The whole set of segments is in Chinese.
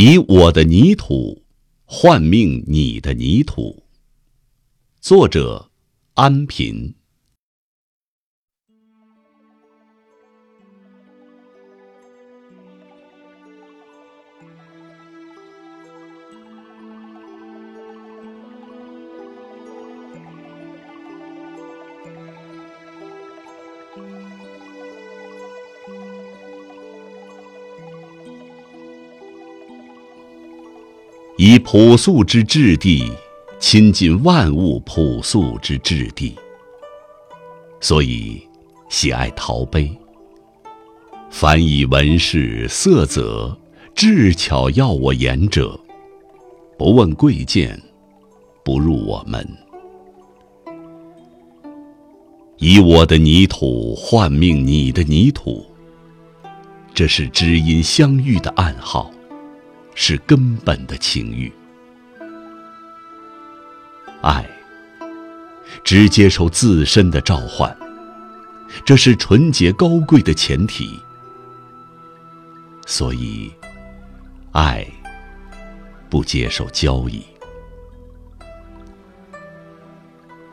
以我的泥土换命你的泥土。作者：安平。以朴素之质地，亲近万物朴素之质地，所以喜爱陶杯。凡以纹饰、色泽、智巧要我言者，不问贵贱，不入我门。以我的泥土换命你的泥土，这是知音相遇的暗号。是根本的情欲，爱只接受自身的召唤，这是纯洁高贵的前提。所以，爱不接受交易。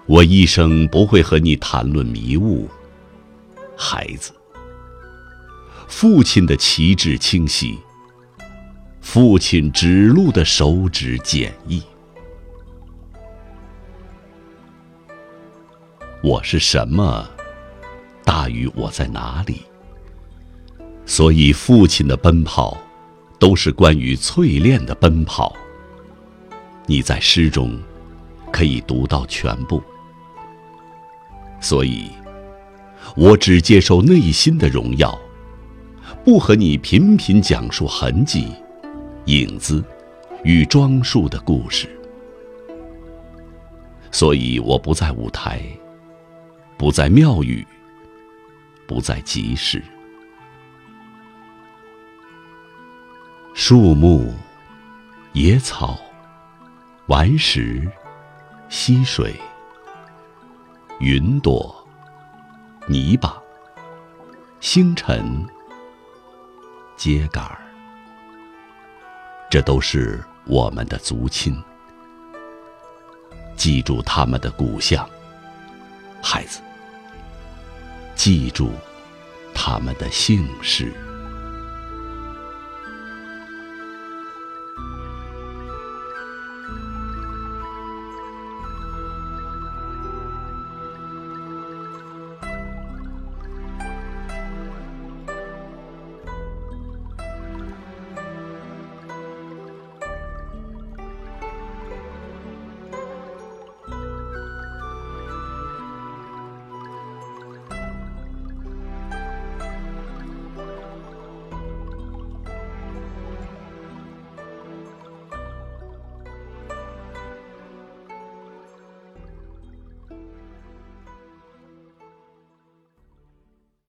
我一生不会和你谈论迷雾，孩子。父亲的旗帜清晰。父亲指路的手指简易。我是什么，大于我在哪里。所以父亲的奔跑，都是关于淬炼的奔跑。你在诗中，可以读到全部。所以，我只接受内心的荣耀，不和你频频讲述痕迹。影子与装束的故事，所以我不在舞台，不在庙宇，不在集市。树木、野草、顽石、溪水、云朵、泥巴、星辰、秸秆儿。这都是我们的族亲，记住他们的骨相，孩子，记住他们的姓氏。